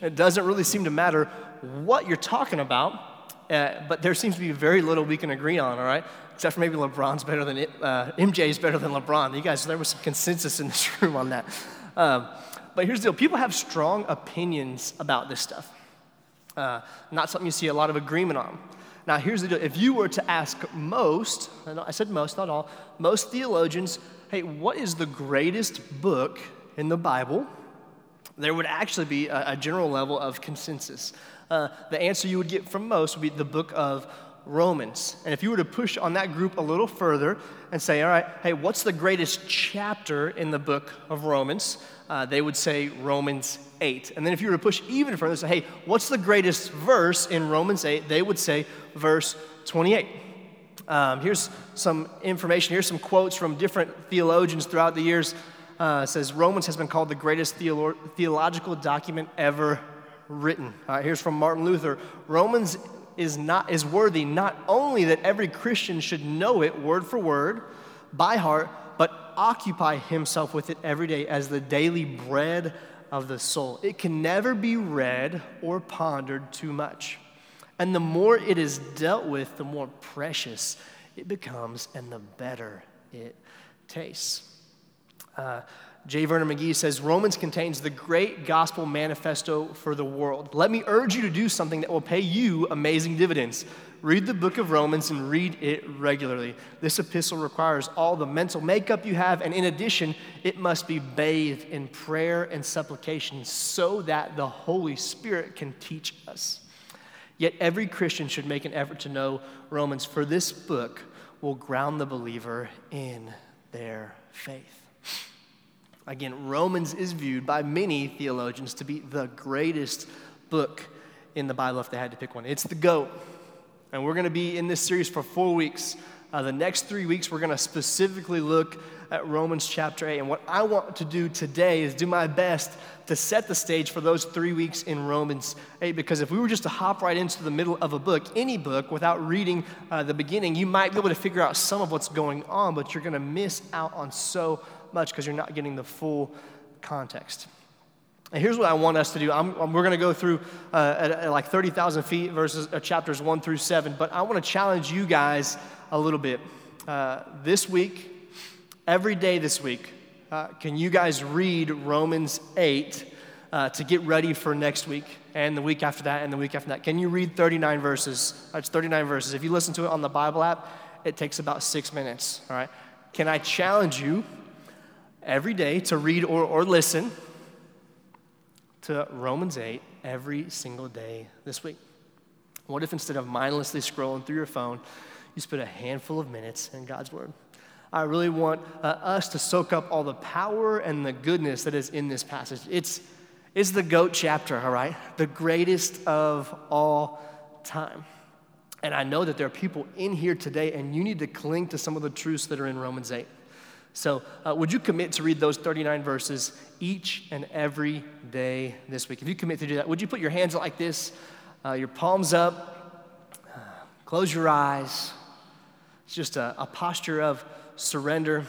it doesn't really seem to matter what you're talking about, uh, but there seems to be very little we can agree on, all right? Except for maybe LeBron's better than, uh, MJ's better than LeBron. You guys, there was some consensus in this room on that. Um, but here's the deal people have strong opinions about this stuff. Uh, not something you see a lot of agreement on. Now, here's the deal if you were to ask most, I said most, not all, most theologians, hey, what is the greatest book in the Bible? There would actually be a, a general level of consensus. Uh, the answer you would get from most would be the book of Romans. And if you were to push on that group a little further and say, all right, hey, what's the greatest chapter in the book of Romans? Uh, they would say Romans 8. And then if you were to push even further, say, hey, what's the greatest verse in Romans 8? They would say verse 28. Um, here's some information. Here's some quotes from different theologians throughout the years. Uh, says Romans has been called the greatest theolo- theological document ever written. Uh, here's from Martin Luther. Romans is not is worthy not only that every Christian should know it word for word by heart, but occupy himself with it every day as the daily bread of the soul. It can never be read or pondered too much. And the more it is dealt with, the more precious it becomes and the better it tastes. Uh, J. Vernon McGee says Romans contains the great gospel manifesto for the world. Let me urge you to do something that will pay you amazing dividends. Read the book of Romans and read it regularly. This epistle requires all the mental makeup you have, and in addition, it must be bathed in prayer and supplication so that the Holy Spirit can teach us. Yet every Christian should make an effort to know Romans, for this book will ground the believer in their faith. Again, Romans is viewed by many theologians to be the greatest book in the Bible if they had to pick one. It's the GOAT. And we're going to be in this series for four weeks. Uh, the next three weeks, we're going to specifically look at Romans chapter 8. And what I want to do today is do my best to set the stage for those three weeks in Romans 8. Because if we were just to hop right into the middle of a book, any book, without reading uh, the beginning, you might be able to figure out some of what's going on, but you're going to miss out on so much because you're not getting the full context. And here's what I want us to do. I'm, we're going to go through uh, at, at, like 30,000 feet verses uh, chapters 1 through 7, but I want to challenge you guys a little bit. Uh, this week, every day this week, uh, can you guys read Romans 8 uh, to get ready for next week and the week after that and the week after that? Can you read 39 verses? It's 39 verses. If you listen to it on the Bible app, it takes about six minutes, all right? Can I challenge you every day to read or, or listen to Romans 8 every single day this week? What if instead of mindlessly scrolling through your phone, you spend a handful of minutes in God's Word? I really want uh, us to soak up all the power and the goodness that is in this passage. It's, it's the GOAT chapter, all right? The greatest of all time. And I know that there are people in here today, and you need to cling to some of the truths that are in Romans 8. So, uh, would you commit to read those 39 verses each and every day this week? If you commit to do that, would you put your hands like this, uh, your palms up, uh, close your eyes? It's just a, a posture of surrender.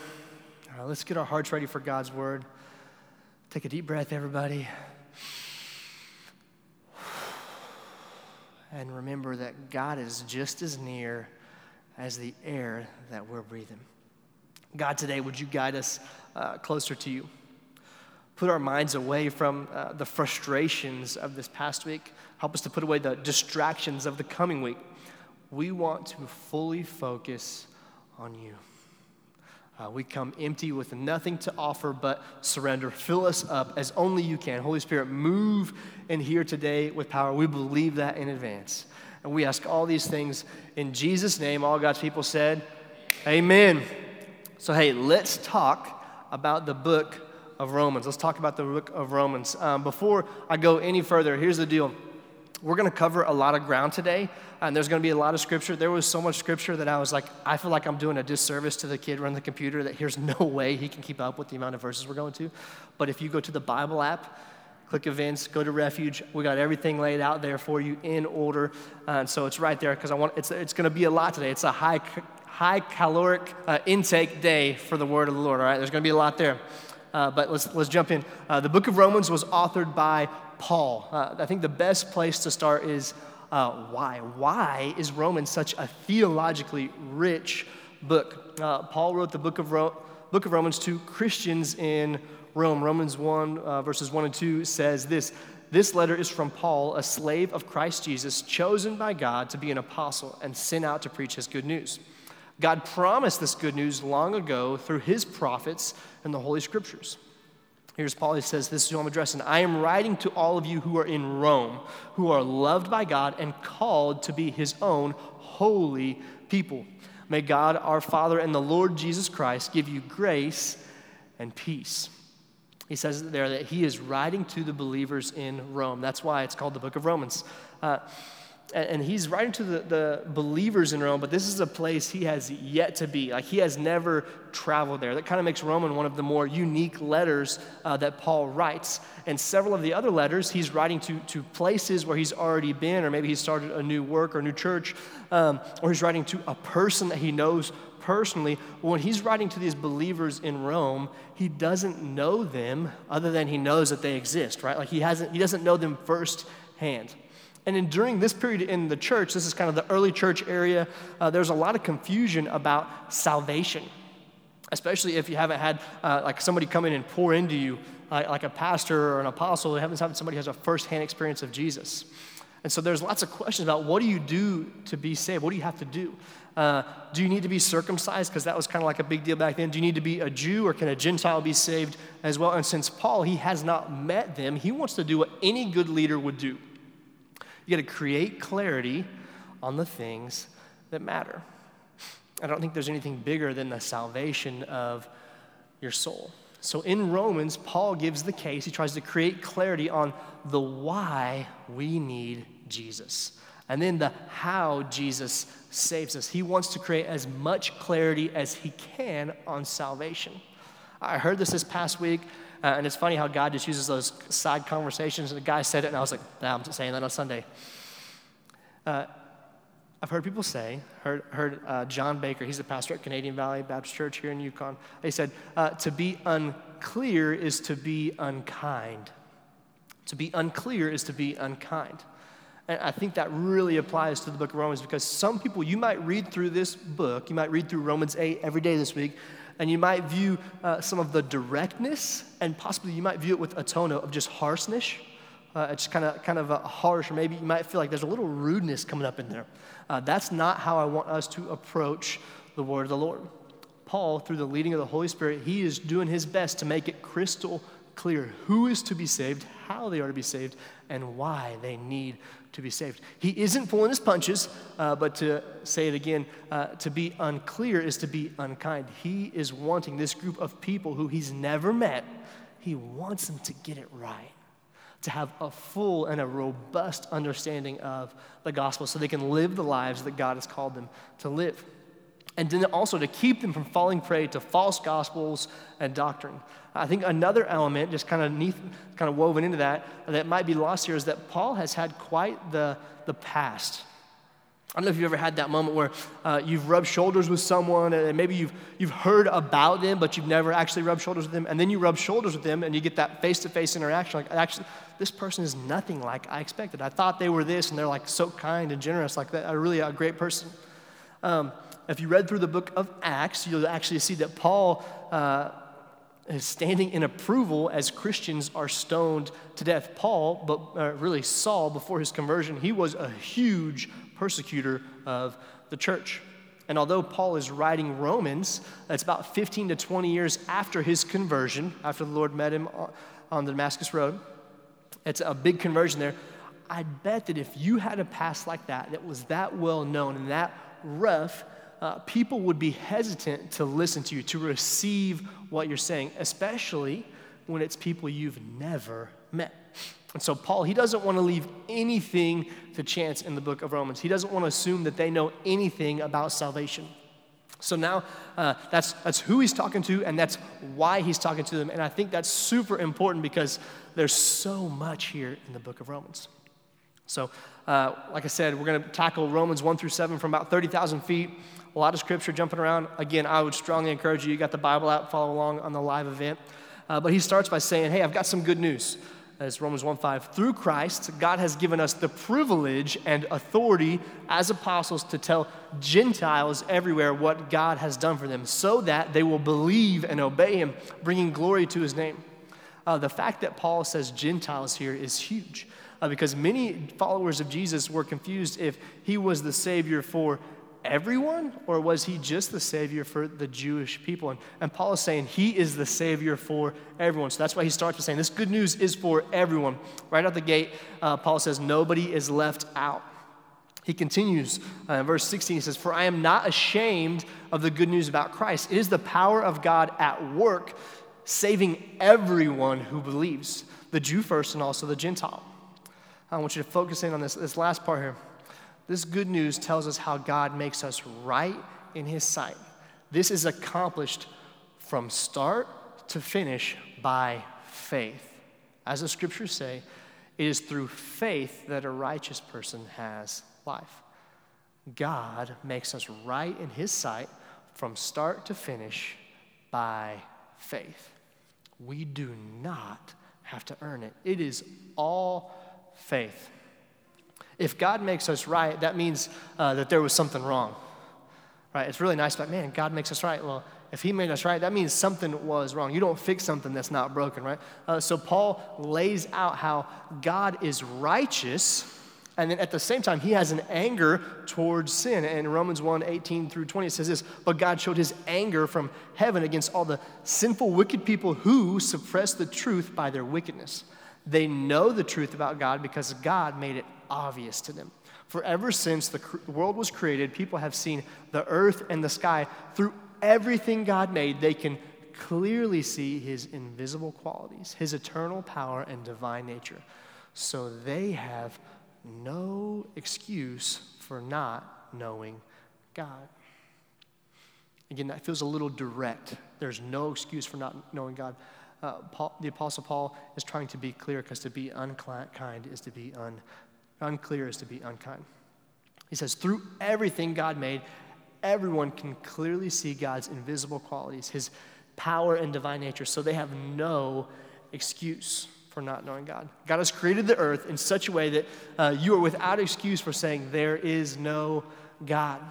All right, let's get our hearts ready for God's word. Take a deep breath, everybody. And remember that God is just as near as the air that we're breathing. God, today, would you guide us uh, closer to you? Put our minds away from uh, the frustrations of this past week. Help us to put away the distractions of the coming week. We want to fully focus on you. Uh, we come empty with nothing to offer but surrender. Fill us up as only you can. Holy Spirit, move in here today with power. We believe that in advance. And we ask all these things in Jesus' name. All God's people said, Amen. So, hey, let's talk about the book of Romans. Let's talk about the book of Romans. Um, before I go any further, here's the deal. We're going to cover a lot of ground today, and there's going to be a lot of scripture. There was so much scripture that I was like, I feel like I'm doing a disservice to the kid running the computer that here's no way he can keep up with the amount of verses we're going to. But if you go to the Bible app, click events, go to refuge. We got everything laid out there for you in order. And so it's right there because I want it's, it's going to be a lot today. It's a high high caloric uh, intake day for the word of the Lord, all right? There's going to be a lot there. Uh, but let's, let's jump in. Uh, the book of Romans was authored by Paul. Uh, I think the best place to start is uh, why. Why is Romans such a theologically rich book? Paul wrote the book of, Ro- book of Romans to Christians in Rome. Romans 1, uh, verses 1 and 2 says this This letter is from Paul, a slave of Christ Jesus, chosen by God to be an apostle and sent out to preach his good news. God promised this good news long ago through his prophets and the Holy Scriptures. Here's Paul. He says, This is who I'm addressing. I am writing to all of you who are in Rome, who are loved by God and called to be his own holy people. May God, our Father, and the Lord Jesus Christ give you grace and peace. He says there that he is writing to the believers in Rome. That's why it's called the book of Romans. Uh, and he's writing to the, the believers in Rome, but this is a place he has yet to be. Like he has never traveled there. That kind of makes Roman one of the more unique letters uh, that Paul writes. And several of the other letters, he's writing to, to places where he's already been, or maybe he started a new work or a new church, um, or he's writing to a person that he knows personally. When he's writing to these believers in Rome, he doesn't know them other than he knows that they exist, right? Like he hasn't, he doesn't know them firsthand. And in, during this period in the church, this is kind of the early church area, uh, there's a lot of confusion about salvation, especially if you haven't had uh, like somebody come in and pour into you, uh, like a pastor or an apostle, haven't had somebody who has a firsthand experience of Jesus. And so there's lots of questions about what do you do to be saved? What do you have to do? Uh, do you need to be circumcised? Because that was kind of like a big deal back then. Do you need to be a Jew or can a Gentile be saved as well? And since Paul, he has not met them, he wants to do what any good leader would do got to create clarity on the things that matter. I don't think there's anything bigger than the salvation of your soul. So in Romans, Paul gives the case. He tries to create clarity on the why we need Jesus and then the how Jesus saves us. He wants to create as much clarity as he can on salvation. I heard this this past week. Uh, and it's funny how God just uses those side conversations. And the guy said it, and I was like, nah, I'm saying that on Sunday. Uh, I've heard people say, heard, heard uh, John Baker, he's a pastor at Canadian Valley Baptist Church here in Yukon. He said, uh, to be unclear is to be unkind. To be unclear is to be unkind. And I think that really applies to the book of Romans because some people, you might read through this book, you might read through Romans 8 every day this week, and you might view uh, some of the directness, and possibly you might view it with a tone of just harshness. Uh, it's kind of kind of harsh, or maybe you might feel like there's a little rudeness coming up in there. Uh, that's not how I want us to approach the word of the Lord. Paul, through the leading of the Holy Spirit, he is doing his best to make it crystal clear who is to be saved, how they are to be saved, and why they need to be saved. He isn't pulling his punches, uh, but to say it again, uh, to be unclear is to be unkind. He is wanting this group of people who he's never met, he wants them to get it right, to have a full and a robust understanding of the gospel so they can live the lives that God has called them to live and then also to keep them from falling prey to false gospels and doctrine. I think another element, just kind of neath, kind of woven into that, that might be lost here is that Paul has had quite the, the past. I don't know if you've ever had that moment where uh, you've rubbed shoulders with someone and maybe you've, you've heard about them, but you've never actually rubbed shoulders with them. And then you rub shoulders with them and you get that face to face interaction. Like, actually, this person is nothing like I expected. I thought they were this and they're like so kind and generous, like that, really a great person. Um, if you read through the book of Acts, you'll actually see that Paul uh, is standing in approval as Christians are stoned to death. Paul, but uh, really Saul, before his conversion, he was a huge persecutor of the church. And although Paul is writing Romans, that's about 15 to 20 years after his conversion, after the Lord met him on the Damascus Road. It's a big conversion there. I bet that if you had a past like that, that was that well known and that rough, uh, people would be hesitant to listen to you, to receive what you're saying, especially when it's people you've never met. And so, Paul, he doesn't want to leave anything to chance in the book of Romans. He doesn't want to assume that they know anything about salvation. So now uh, that's, that's who he's talking to, and that's why he's talking to them. And I think that's super important because there's so much here in the book of Romans. So, uh, like I said, we're going to tackle Romans 1 through 7 from about 30,000 feet a lot of scripture jumping around. Again, I would strongly encourage you, you got the Bible out, follow along on the live event. Uh, but he starts by saying, Hey, I've got some good news. as Romans 1 5, through Christ, God has given us the privilege and authority as apostles to tell Gentiles everywhere what God has done for them so that they will believe and obey Him, bringing glory to His name. Uh, the fact that Paul says Gentiles here is huge uh, because many followers of Jesus were confused if He was the Savior for everyone, or was he just the Savior for the Jewish people? And, and Paul is saying he is the Savior for everyone. So that's why he starts by saying this good news is for everyone. Right out the gate, uh, Paul says, Nobody is left out. He continues uh, in verse 16, he says, For I am not ashamed of the good news about Christ. It is the power of God at work, saving everyone who believes, the Jew first and also the Gentile. I want you to focus in on this, this last part here. This good news tells us how God makes us right in His sight. This is accomplished from start to finish by faith. As the scriptures say, it is through faith that a righteous person has life. God makes us right in His sight from start to finish by faith. We do not have to earn it, it is all faith. If God makes us right, that means uh, that there was something wrong. Right? It's really nice, but man, God makes us right. Well, if He made us right, that means something was wrong. You don't fix something that's not broken, right? Uh, so Paul lays out how God is righteous. And then at the same time, he has an anger towards sin. And in Romans 1 18 through 20, it says this But God showed his anger from heaven against all the sinful, wicked people who suppress the truth by their wickedness. They know the truth about God because God made it obvious to them. For ever since the world was created, people have seen the earth and the sky. Through everything God made, they can clearly see his invisible qualities, his eternal power and divine nature. So they have no excuse for not knowing God. Again, that feels a little direct. There's no excuse for not knowing God. Uh, Paul, the Apostle Paul is trying to be clear because to be unkind is to be un, unclear is to be unkind. He says, through everything God made, everyone can clearly see God's invisible qualities, his power and divine nature, so they have no excuse for not knowing God. God has created the earth in such a way that uh, you are without excuse for saying, There is no God.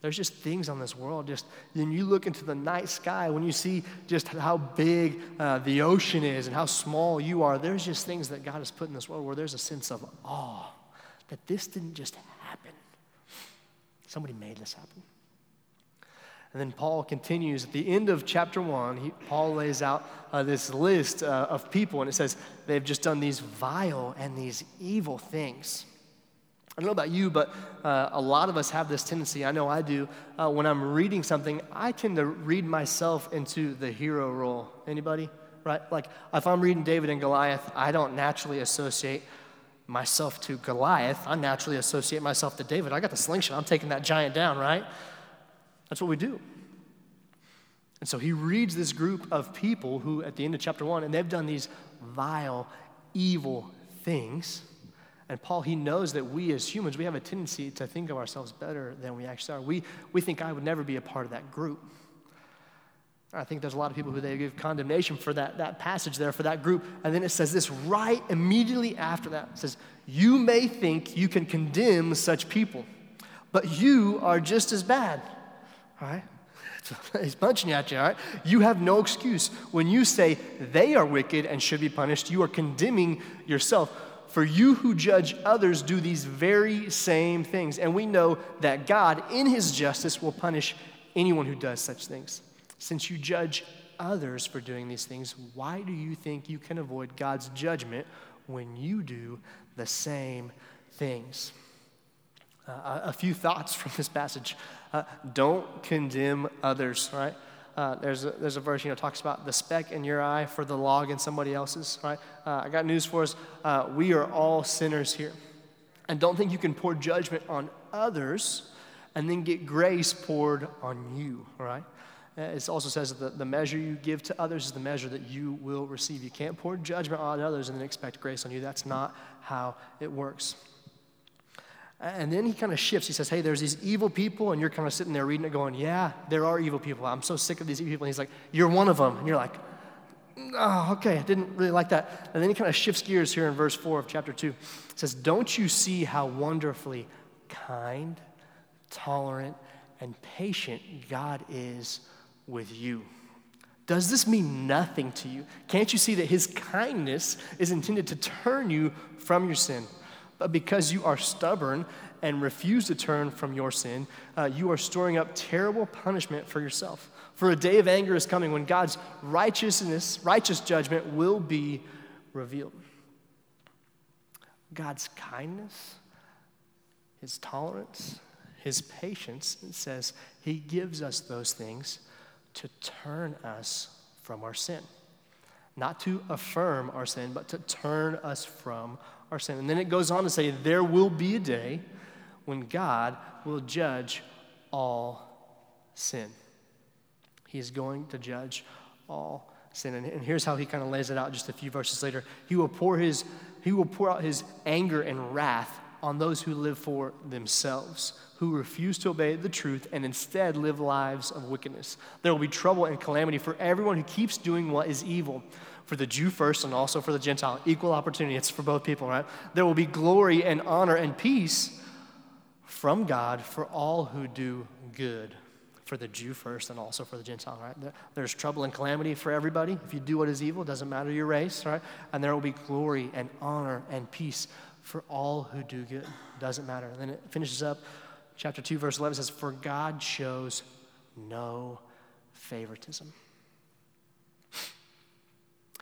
There's just things on this world. Just when you look into the night sky, when you see just how big uh, the ocean is and how small you are, there's just things that God has put in this world where there's a sense of awe that this didn't just happen. Somebody made this happen. And then Paul continues at the end of chapter one. He, Paul lays out uh, this list uh, of people, and it says they've just done these vile and these evil things. I don't know about you, but uh, a lot of us have this tendency. I know I do. Uh, when I'm reading something, I tend to read myself into the hero role. Anybody? Right? Like if I'm reading David and Goliath, I don't naturally associate myself to Goliath. I naturally associate myself to David. I got the slingshot. I'm taking that giant down, right? That's what we do. And so he reads this group of people who, at the end of chapter one, and they've done these vile, evil things. And Paul, he knows that we as humans, we have a tendency to think of ourselves better than we actually are. We, we think I would never be a part of that group. I think there's a lot of people who they give condemnation for that, that passage there, for that group. And then it says this right immediately after that. It says, You may think you can condemn such people, but you are just as bad. All right? He's punching at you, all right? You have no excuse. When you say they are wicked and should be punished, you are condemning yourself. For you who judge others do these very same things. And we know that God, in his justice, will punish anyone who does such things. Since you judge others for doing these things, why do you think you can avoid God's judgment when you do the same things? Uh, a few thoughts from this passage. Uh, don't condemn others, right? Uh, there's, a, there's a verse, you know, talks about the speck in your eye for the log in somebody else's, right? Uh, I got news for us. Uh, we are all sinners here. And don't think you can pour judgment on others and then get grace poured on you, right? Uh, it also says that the measure you give to others is the measure that you will receive. You can't pour judgment on others and then expect grace on you. That's not how it works. And then he kind of shifts. He says, Hey, there's these evil people, and you're kind of sitting there reading it, going, Yeah, there are evil people. I'm so sick of these evil people. And he's like, You're one of them. And you're like, oh, okay, I didn't really like that. And then he kind of shifts gears here in verse 4 of chapter 2. It says, Don't you see how wonderfully kind, tolerant, and patient God is with you? Does this mean nothing to you? Can't you see that his kindness is intended to turn you from your sin? But because you are stubborn and refuse to turn from your sin, uh, you are storing up terrible punishment for yourself. For a day of anger is coming when God's righteousness, righteous judgment will be revealed. God's kindness, his tolerance, his patience, it says he gives us those things to turn us from our sin. Not to affirm our sin, but to turn us from our sin. And then it goes on to say, there will be a day when God will judge all sin. He is going to judge all sin. And, and here's how he kind of lays it out just a few verses later. He will pour his he will pour out his anger and wrath on those who live for themselves, who refuse to obey the truth and instead live lives of wickedness. There will be trouble and calamity for everyone who keeps doing what is evil. For the Jew first and also for the Gentile. Equal opportunity. It's for both people, right? There will be glory and honor and peace from God for all who do good for the Jew first and also for the Gentile, right? There's trouble and calamity for everybody. If you do what is evil, it doesn't matter your race, right? And there will be glory and honor and peace for all who do good. Doesn't matter. And then it finishes up, chapter 2, verse 11 says, For God shows no favoritism.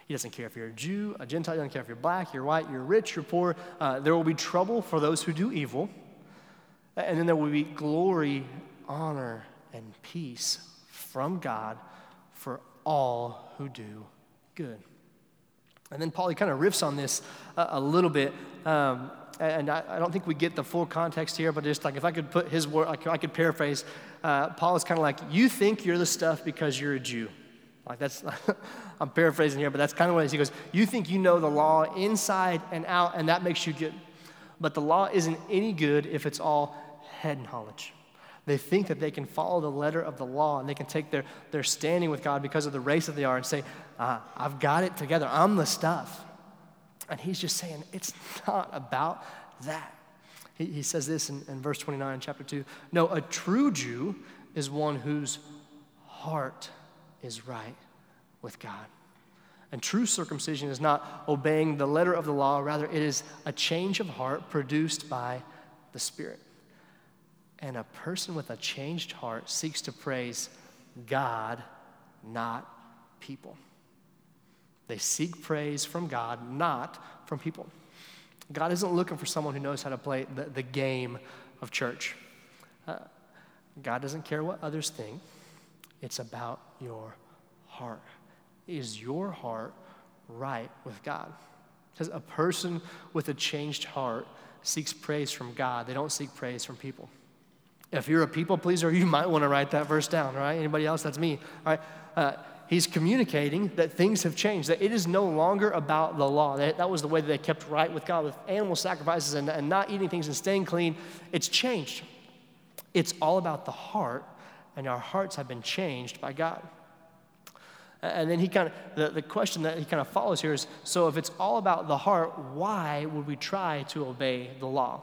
He doesn't care if you're a Jew, a Gentile, he doesn't care if you're black, you're white, you're rich, you're poor. Uh, there will be trouble for those who do evil. And then there will be glory, honor, and peace from God for all who do good. And then Paul, he kind of riffs on this a, a little bit. Um, and I, I, don't think we get the full context here, but just like if I could put his word, like I could paraphrase, uh, Paul is kind of like, You think you're the stuff because you're a Jew. Like that's, I'm paraphrasing here, but that's kind of what it is. He goes, You think you know the law inside and out, and that makes you good. But the law isn't any good if it's all head knowledge. They think that they can follow the letter of the law and they can take their, their standing with God because of the race that they are and say, uh, I've got it together. I'm the stuff. And he's just saying, it's not about that. He, he says this in, in verse 29, chapter 2. No, a true Jew is one whose heart is right with God. And true circumcision is not obeying the letter of the law, rather, it is a change of heart produced by the Spirit. And a person with a changed heart seeks to praise God, not people. They seek praise from God, not from people. God isn't looking for someone who knows how to play the, the game of church. Uh, God doesn't care what others think, it's about your heart. Is your heart right with God? Because a person with a changed heart seeks praise from God, they don't seek praise from people. If you're a people pleaser, you might want to write that verse down, right? Anybody else? That's me. All right. Uh, he's communicating that things have changed, that it is no longer about the law. That, that was the way that they kept right with God, with animal sacrifices and, and not eating things and staying clean. It's changed. It's all about the heart, and our hearts have been changed by God. And then he kind of, the, the question that he kind of follows here is so if it's all about the heart, why would we try to obey the law?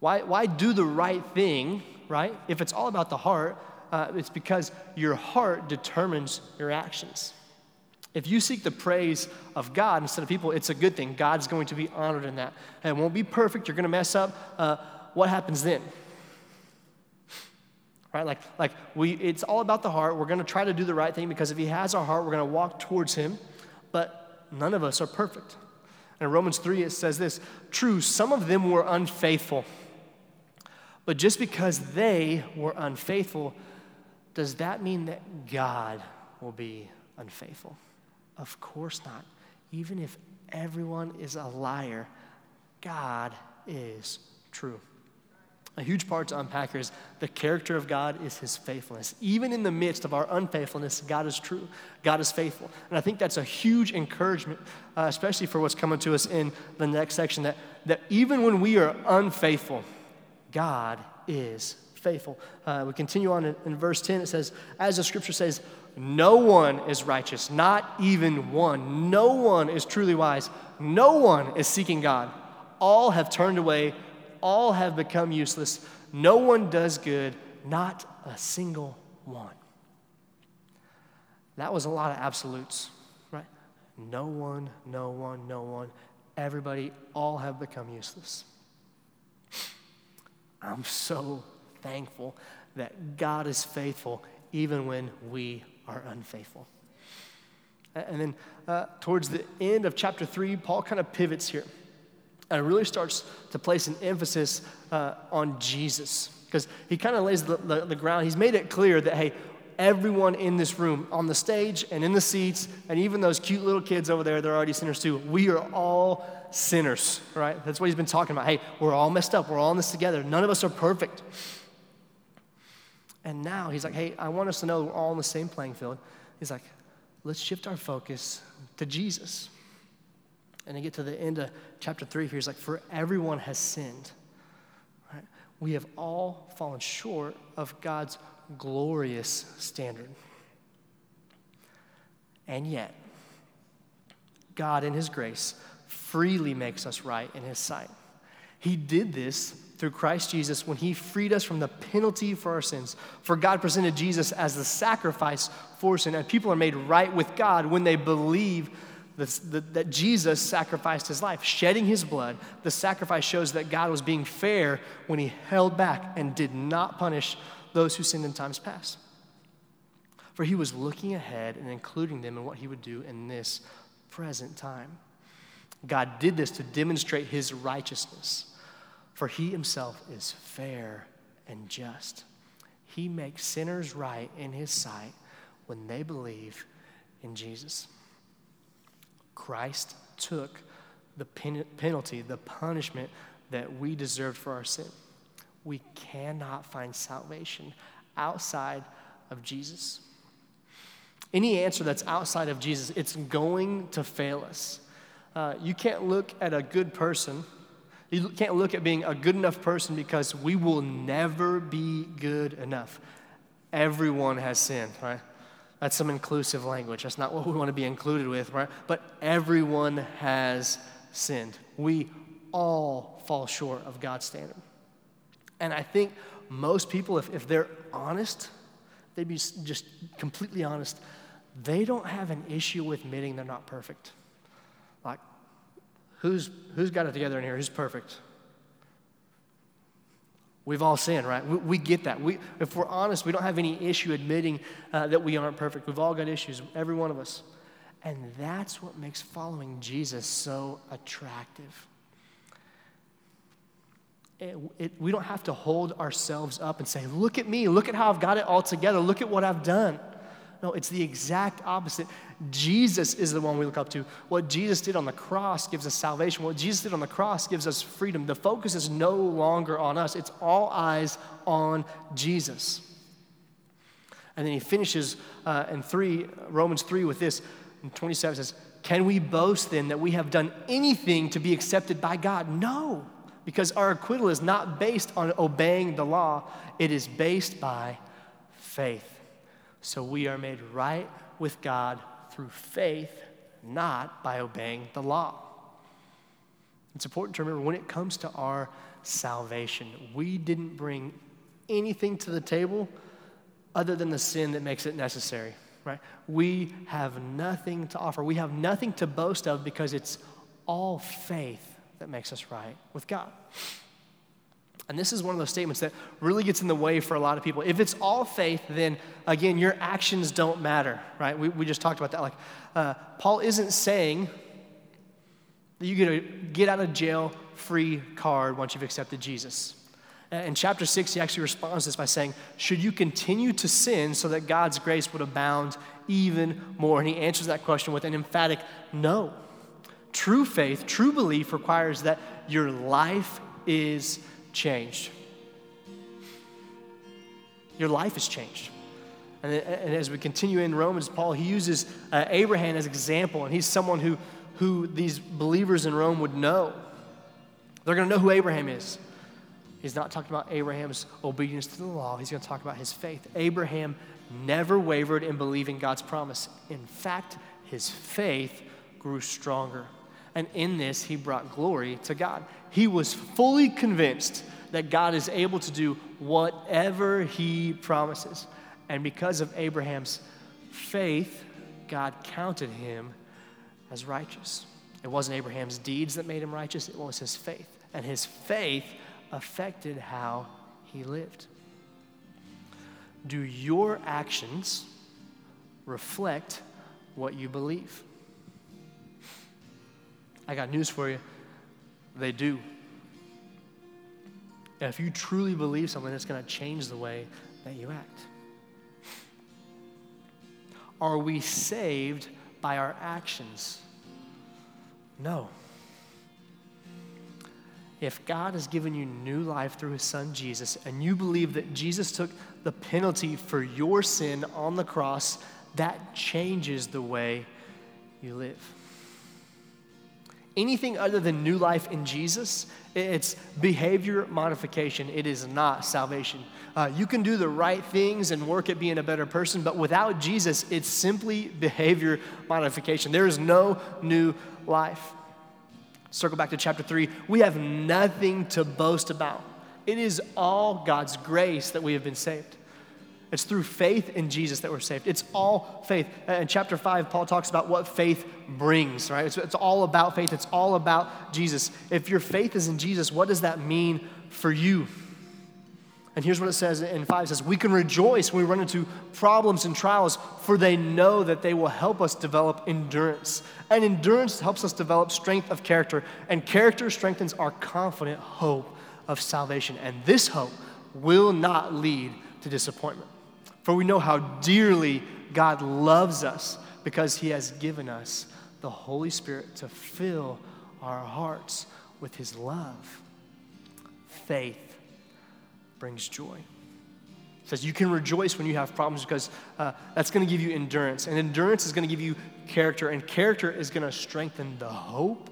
Why, why do the right thing, right? If it's all about the heart, uh, it's because your heart determines your actions. If you seek the praise of God instead of people, it's a good thing. God's going to be honored in that. And it won't be perfect. You're going to mess up. Uh, what happens then? Right? Like, like we, it's all about the heart. We're going to try to do the right thing because if He has our heart, we're going to walk towards Him. But none of us are perfect. And in Romans 3, it says this True, some of them were unfaithful. But just because they were unfaithful, does that mean that God will be unfaithful? Of course not. Even if everyone is a liar, God is true. A huge part to unpack here is the character of God is his faithfulness. Even in the midst of our unfaithfulness, God is true. God is faithful. And I think that's a huge encouragement, uh, especially for what's coming to us in the next section, that, that even when we are unfaithful, God is faithful. Uh, we continue on in, in verse 10. It says, As the scripture says, No one is righteous, not even one. No one is truly wise. No one is seeking God. All have turned away, all have become useless. No one does good, not a single one. That was a lot of absolutes, right? No one, no one, no one. Everybody, all have become useless. I'm so thankful that God is faithful even when we are unfaithful. And then uh, towards the end of chapter three, Paul kind of pivots here and it really starts to place an emphasis uh, on Jesus because he kind of lays the, the, the ground. He's made it clear that, hey, everyone in this room, on the stage and in the seats, and even those cute little kids over there, they're already sinners too. We are all sinners, right? That's what he's been talking about. Hey, we're all messed up. We're all in this together. None of us are perfect. And now he's like, hey, I want us to know we're all on the same playing field. He's like, let's shift our focus to Jesus. And to get to the end of chapter three here, he's like, for everyone has sinned. Right? We have all fallen short of God's glorious standard. And yet, God, in His grace, freely makes us right in His sight. He did this through Christ Jesus when He freed us from the penalty for our sins. For God presented Jesus as the sacrifice for sin, and people are made right with God when they believe that Jesus sacrificed His life, shedding His blood. The sacrifice shows that God was being fair when He held back and did not punish those who sinned in times past. For he was looking ahead and including them in what he would do in this present time. God did this to demonstrate his righteousness, for he himself is fair and just. He makes sinners right in his sight when they believe in Jesus. Christ took the penalty, the punishment that we deserved for our sin we cannot find salvation outside of Jesus. Any answer that's outside of Jesus, it's going to fail us. Uh, you can't look at a good person. You can't look at being a good enough person because we will never be good enough. Everyone has sinned, right? That's some inclusive language. That's not what we want to be included with, right? But everyone has sinned. We all fall short of God's standard. And I think most people, if, if they're honest, they'd be just completely honest, they don't have an issue with admitting they're not perfect. Like, who's, who's got it together in here? Who's perfect? We've all sinned, right? We, we get that. We, if we're honest, we don't have any issue admitting uh, that we aren't perfect. We've all got issues, every one of us. And that's what makes following Jesus so attractive. It, it, we don't have to hold ourselves up and say, Look at me, look at how I've got it all together, look at what I've done. No, it's the exact opposite. Jesus is the one we look up to. What Jesus did on the cross gives us salvation. What Jesus did on the cross gives us freedom. The focus is no longer on us, it's all eyes on Jesus. And then he finishes uh, in 3, Romans 3 with this. In 27 says, Can we boast then that we have done anything to be accepted by God? No because our acquittal is not based on obeying the law, it is based by faith. So we are made right with God through faith, not by obeying the law. It's important to remember when it comes to our salvation, we didn't bring anything to the table other than the sin that makes it necessary, right? We have nothing to offer. We have nothing to boast of because it's all faith that makes us right with God. And this is one of those statements that really gets in the way for a lot of people. If it's all faith, then again, your actions don't matter, right? We, we just talked about that. Like, uh, Paul isn't saying that you get a get out of jail free card once you've accepted Jesus. In chapter 6, he actually responds to this by saying, Should you continue to sin so that God's grace would abound even more? And he answers that question with an emphatic no. True faith, true belief requires that your life is changed. Your life is changed. And, and as we continue in Romans, Paul, he uses uh, Abraham as an example, and he's someone who, who these believers in Rome would know. They're going to know who Abraham is. He's not talking about Abraham's obedience to the law. He's going to talk about his faith. Abraham never wavered in believing God's promise. In fact, his faith grew stronger. And in this, he brought glory to God. He was fully convinced that God is able to do whatever he promises. And because of Abraham's faith, God counted him as righteous. It wasn't Abraham's deeds that made him righteous, it was his faith. And his faith affected how he lived. Do your actions reflect what you believe? I got news for you. They do. if you truly believe something, it's going to change the way that you act. Are we saved by our actions? No. If God has given you new life through his son Jesus, and you believe that Jesus took the penalty for your sin on the cross, that changes the way you live. Anything other than new life in Jesus, it's behavior modification. It is not salvation. Uh, you can do the right things and work at being a better person, but without Jesus, it's simply behavior modification. There is no new life. Circle back to chapter 3. We have nothing to boast about. It is all God's grace that we have been saved. It's through faith in Jesus that we're saved. It's all faith. Uh, in chapter 5, Paul talks about what faith brings, right? It's, it's all about faith, it's all about Jesus. If your faith is in Jesus, what does that mean for you? And here's what it says in 5 it says, We can rejoice when we run into problems and trials, for they know that they will help us develop endurance. And endurance helps us develop strength of character, and character strengthens our confident hope of salvation. And this hope will not lead to disappointment. For we know how dearly God loves us because he has given us the Holy Spirit to fill our hearts with his love. Faith brings joy. It says you can rejoice when you have problems because uh, that's going to give you endurance. And endurance is going to give you character, and character is going to strengthen the hope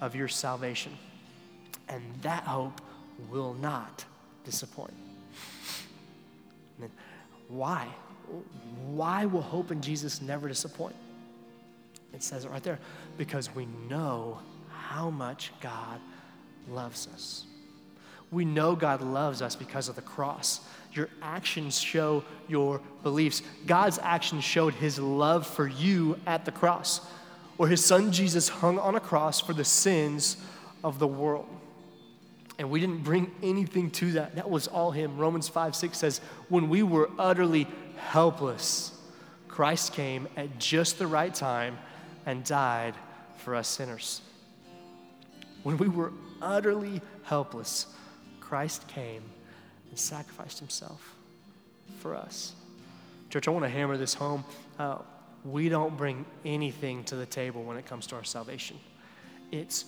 of your salvation. And that hope will not disappoint. Why? Why will hope in Jesus never disappoint? It says it right there because we know how much God loves us. We know God loves us because of the cross. Your actions show your beliefs. God's actions showed his love for you at the cross, where his son Jesus hung on a cross for the sins of the world. And we didn't bring anything to that. That was all Him. Romans 5 6 says, When we were utterly helpless, Christ came at just the right time and died for us sinners. When we were utterly helpless, Christ came and sacrificed Himself for us. Church, I want to hammer this home. Uh, we don't bring anything to the table when it comes to our salvation. It's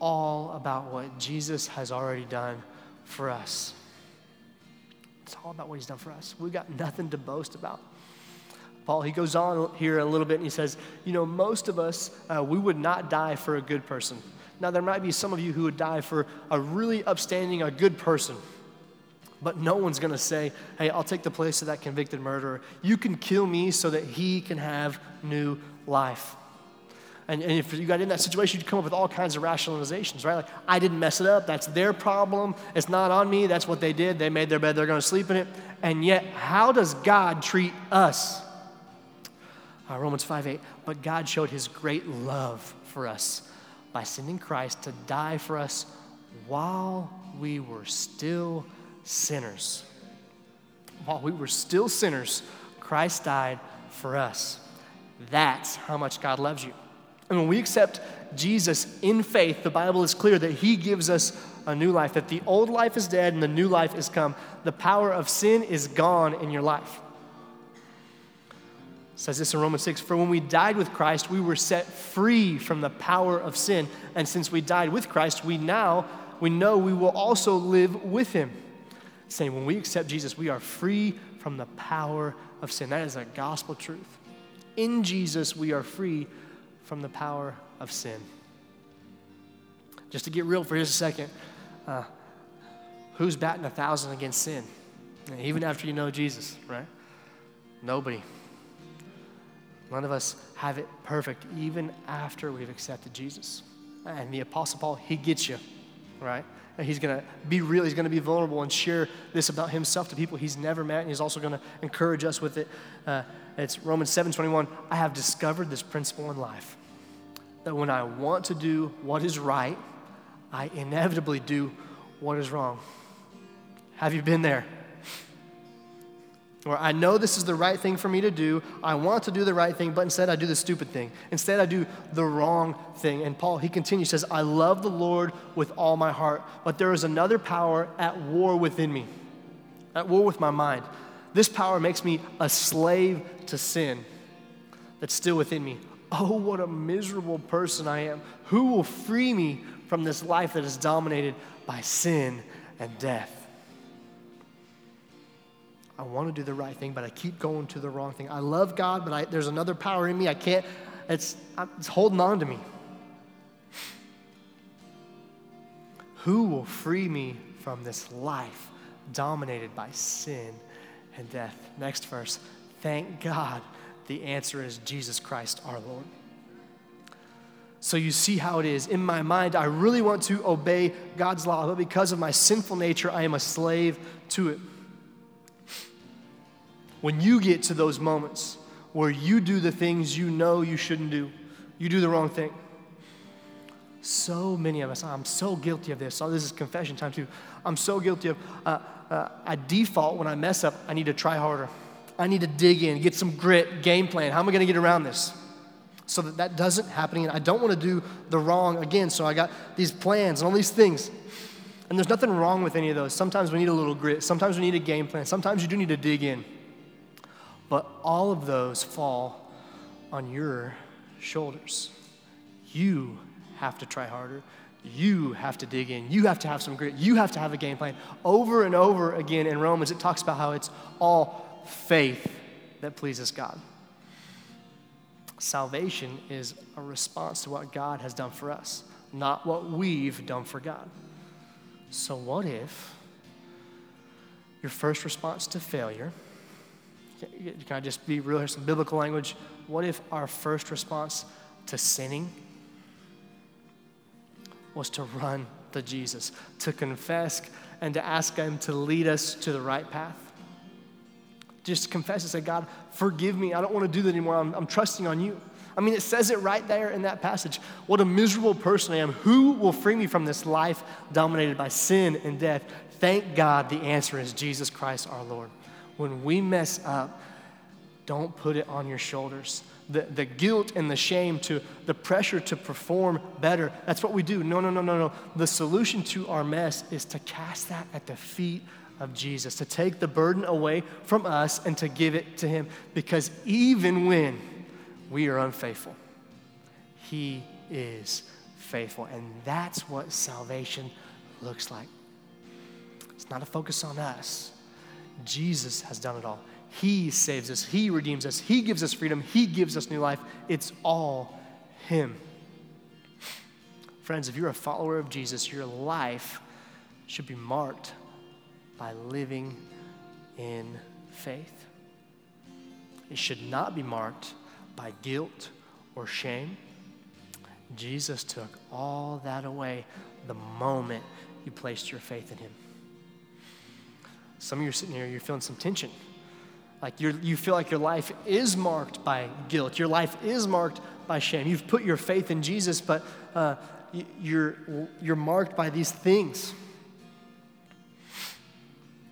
all about what Jesus has already done for us. It's all about what he's done for us. We've got nothing to boast about. Paul, he goes on here a little bit and he says, You know, most of us, uh, we would not die for a good person. Now, there might be some of you who would die for a really upstanding, a good person. But no one's going to say, Hey, I'll take the place of that convicted murderer. You can kill me so that he can have new life. And, and if you got in that situation, you'd come up with all kinds of rationalizations, right? Like, I didn't mess it up. That's their problem. It's not on me. That's what they did. They made their bed. They're going to sleep in it. And yet, how does God treat us? Uh, Romans 5 8. But God showed his great love for us by sending Christ to die for us while we were still sinners. While we were still sinners, Christ died for us. That's how much God loves you. And when we accept Jesus in faith, the Bible is clear that He gives us a new life, that the old life is dead and the new life is come. The power of sin is gone in your life. It says this in Romans 6 For when we died with Christ, we were set free from the power of sin. And since we died with Christ, we now we know we will also live with him. Saying when we accept Jesus, we are free from the power of sin. That is a gospel truth. In Jesus, we are free from the power of sin. Just to get real for just a second, uh, who's batting a thousand against sin? Even after you know Jesus, right? Nobody. None of us have it perfect, even after we've accepted Jesus. And the Apostle Paul, he gets you, right? And he's going to be real, he's going to be vulnerable and share this about himself to people he's never met. And he's also going to encourage us with it. Uh, it's Romans 7 21. I have discovered this principle in life that when I want to do what is right, I inevitably do what is wrong. Have you been there? Or I know this is the right thing for me to do. I want to do the right thing, but instead I do the stupid thing. Instead I do the wrong thing. And Paul, he continues, says, I love the Lord with all my heart, but there is another power at war within me, at war with my mind. This power makes me a slave to sin that's still within me. Oh, what a miserable person I am. Who will free me from this life that is dominated by sin and death? I want to do the right thing, but I keep going to the wrong thing. I love God, but I, there's another power in me. I can't, it's, it's holding on to me. Who will free me from this life dominated by sin and death? Next verse. Thank God the answer is Jesus Christ our Lord. So you see how it is. In my mind, I really want to obey God's law, but because of my sinful nature, I am a slave to it when you get to those moments where you do the things you know you shouldn't do, you do the wrong thing. So many of us, I'm so guilty of this. Oh, this is confession time too. I'm so guilty of, uh, uh, default when I mess up, I need to try harder. I need to dig in, get some grit, game plan. How am I going to get around this? So that that doesn't happen again. I don't want to do the wrong again. So I got these plans and all these things. And there's nothing wrong with any of those. Sometimes we need a little grit. Sometimes we need a game plan. Sometimes you do need to dig in. But all of those fall on your shoulders. You have to try harder. You have to dig in. You have to have some grit. You have to have a game plan. Over and over again in Romans, it talks about how it's all faith that pleases God. Salvation is a response to what God has done for us, not what we've done for God. So, what if your first response to failure? Can I just be real? here? some biblical language. What if our first response to sinning was to run to Jesus, to confess and to ask Him to lead us to the right path? Just confess and say, God, forgive me. I don't want to do that anymore. I'm, I'm trusting on you. I mean, it says it right there in that passage. What a miserable person I am. Who will free me from this life dominated by sin and death? Thank God the answer is Jesus Christ our Lord when we mess up, don't put it on your shoulders. The, the guilt and the shame to the pressure to perform better, that's what we do. No, no, no, no, no. The solution to our mess is to cast that at the feet of Jesus, to take the burden away from us and to give it to Him. Because even when we are unfaithful, He is faithful. And that's what salvation looks like. It's not a focus on us, Jesus has done it all. He saves us, He redeems us, He gives us freedom, He gives us new life. It's all Him. Friends, if you're a follower of Jesus, your life should be marked by living in faith. It should not be marked by guilt or shame. Jesus took all that away the moment you placed your faith in Him. Some of you are sitting here, you're feeling some tension. Like you you feel like your life is marked by guilt. Your life is marked by shame. You've put your faith in Jesus, but uh, you're, you're marked by these things.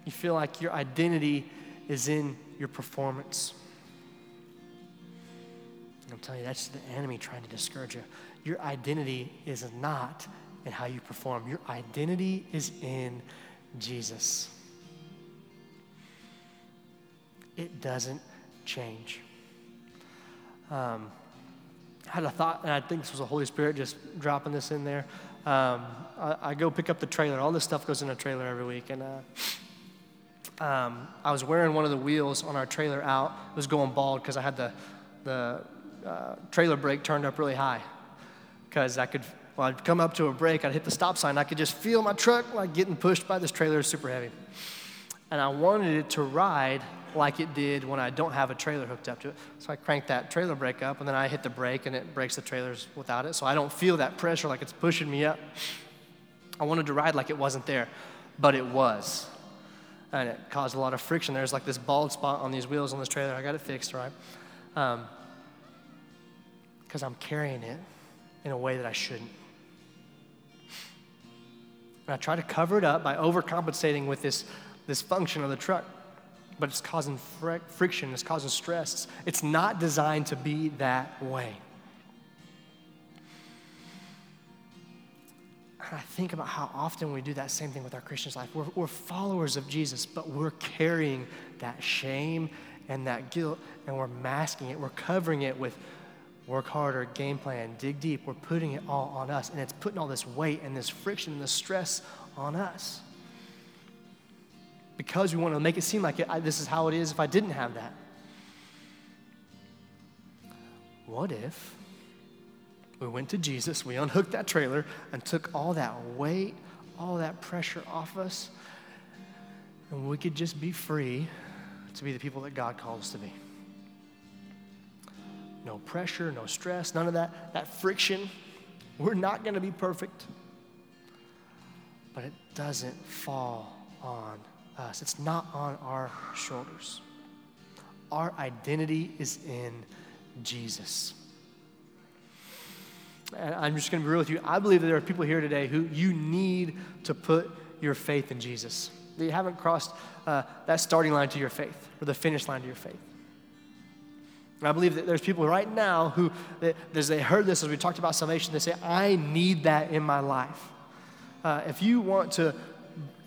You feel like your identity is in your performance. I'm telling you, that's the enemy trying to discourage you. Your identity is not in how you perform, your identity is in Jesus it doesn't change. Um, I had a thought, and I think this was the Holy Spirit just dropping this in there. Um, I, I, go pick up the trailer. All this stuff goes in a trailer every week, and uh, um, I was wearing one of the wheels on our trailer out. It was going bald because I had the the uh, trailer brake turned up really high because I could when I'd come up to a break, I'd hit the stop sign. I could just feel my truck like getting pushed by this trailer, super heavy. And I wanted it to ride like it did when I don't have a trailer hooked up to it. So I crank that trailer brake up, and then I hit the brake, and it brakes the trailers without it. So I don't feel that pressure like it's pushing me up. I wanted to ride like it wasn't there, but it was. And it caused a lot of friction. There's like this bald spot on these wheels on this trailer. I got it fixed, right? Because um, I'm carrying it in a way that I shouldn't. And I try to cover it up by overcompensating with this, this function of the truck but it's causing fr- friction, it's causing stress. It's not designed to be that way. And I think about how often we do that same thing with our Christian's life. We're, we're followers of Jesus, but we're carrying that shame and that guilt, and we're masking it. We're covering it with work harder, game plan, dig deep. We're putting it all on us, and it's putting all this weight and this friction and this stress on us because we want to make it seem like it, I, this is how it is if I didn't have that. What if we went to Jesus, we unhooked that trailer, and took all that weight, all that pressure off us, and we could just be free to be the people that God calls us to be? No pressure, no stress, none of that, that friction. We're not going to be perfect, but it doesn't fall on us, it's not on our shoulders. Our identity is in Jesus. And I'm just going to be real with you. I believe that there are people here today who you need to put your faith in Jesus. That you haven't crossed uh, that starting line to your faith or the finish line to your faith. And I believe that there's people right now who, as they heard this, as we talked about salvation, they say, I need that in my life. Uh, if you want to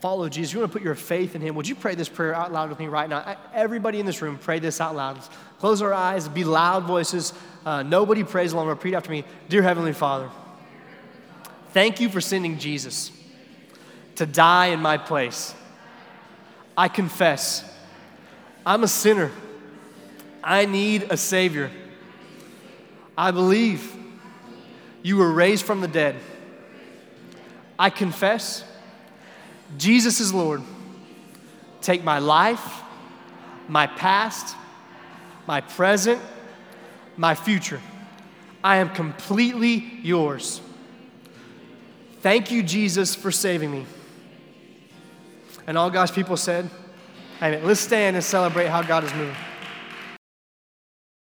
follow Jesus, you want to put your faith in Him, would you pray this prayer out loud with me right now? Everybody in this room, pray this out loud. Close our eyes, be loud voices. Uh, nobody prays along. Repeat after me Dear Heavenly Father, thank you for sending Jesus to die in my place. I confess, I'm a sinner. I need a Savior. I believe you were raised from the dead. I confess Jesus is Lord. Take my life, my past, my present, my future. I am completely yours. Thank you, Jesus, for saving me. And all God's people said, Amen. Let's stand and celebrate how God is moving.